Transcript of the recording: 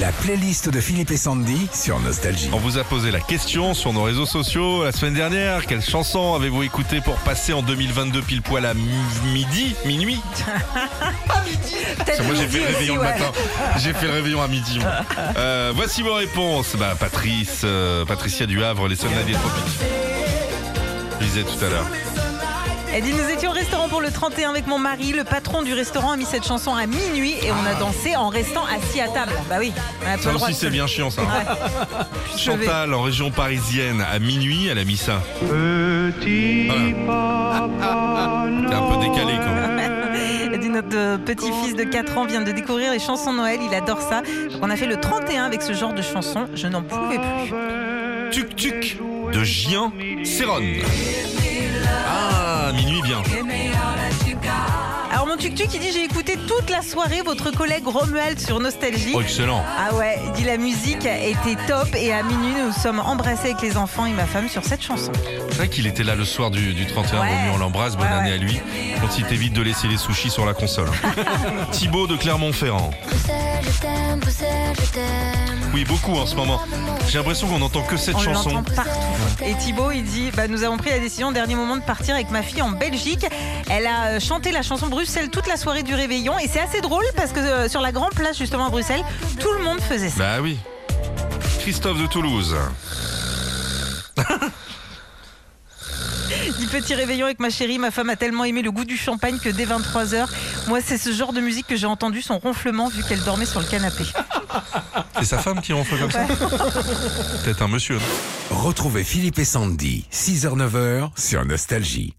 La playlist de Philippe et Sandy sur Nostalgie. On vous a posé la question sur nos réseaux sociaux la semaine dernière. Quelle chanson avez-vous écouté pour passer en 2022 pile poil à mi- midi, minuit? Peut-être Moi j'ai fait midi le réveillon aussi, le matin. J'ai fait le réveillon à midi. moi. Euh, voici vos réponses. Bah, Patrice, euh, Patricia du Havre, les soldats des tropiques. Je disais tout à l'heure. Elle dit Nous étions au restaurant pour le 31 avec mon mari. Le patron du restaurant a mis cette chanson à minuit et on a dansé en restant assis à table. Bah oui, on a pas Ça le droit aussi de c'est bien chiant ça. Je vais- Chantal en région parisienne à minuit, elle a mis ça. Petit Voilà. papa C'est un peu décalé quand même. Elle dit Notre euh, petit-fils de 4 ans vient de découvrir les chansons de Noël. Il adore ça. Donc on a fait le 31 avec ce genre de chanson. Je n'en pouvais plus. Tuk Tuk de Gien Céron. Ah, minuit bien. Alors mon tuk-tuk, il dit J'ai écouté toute la soirée votre collègue Romuald sur Nostalgie. Oh, excellent. Ah ouais, il dit la musique était top et à minuit nous nous sommes embrassés avec les enfants et ma femme sur cette chanson. C'est vrai qu'il était là le soir du, du 31 Ouais. Romu, on l'embrasse, bonne Ouais, année ouais. à lui. Quand il t'évite de laisser les sushis sur la console. Thibaut de Clermont-Ferrand. Bruxelles, je t'aime, Bruxelles, je t'aime. Oui, beaucoup en ce moment. J'ai l'impression qu'on n'entend que cette On chanson. l'entend partout. Et Thibaut, il dit bah, Nous avons pris la décision au dernier moment de partir avec ma fille en Belgique. Elle a euh, chanté la chanson Bruxelles toute la soirée du réveillon. Et c'est assez drôle parce que euh, sur la grande place, justement à Bruxelles, tout le monde faisait ça. Bah oui. Christophe de Toulouse. Dit Petit réveillon avec ma chérie. Ma femme a tellement aimé le goût du champagne que dès 23h, moi, c'est ce genre de musique que j'ai entendu son ronflement vu qu'elle dormait sur le canapé. C'est sa femme qui ronfle comme ça Peut-être un monsieur. non Retrouvez Philippe et Sandy, 6h-9h sur Nostalgie.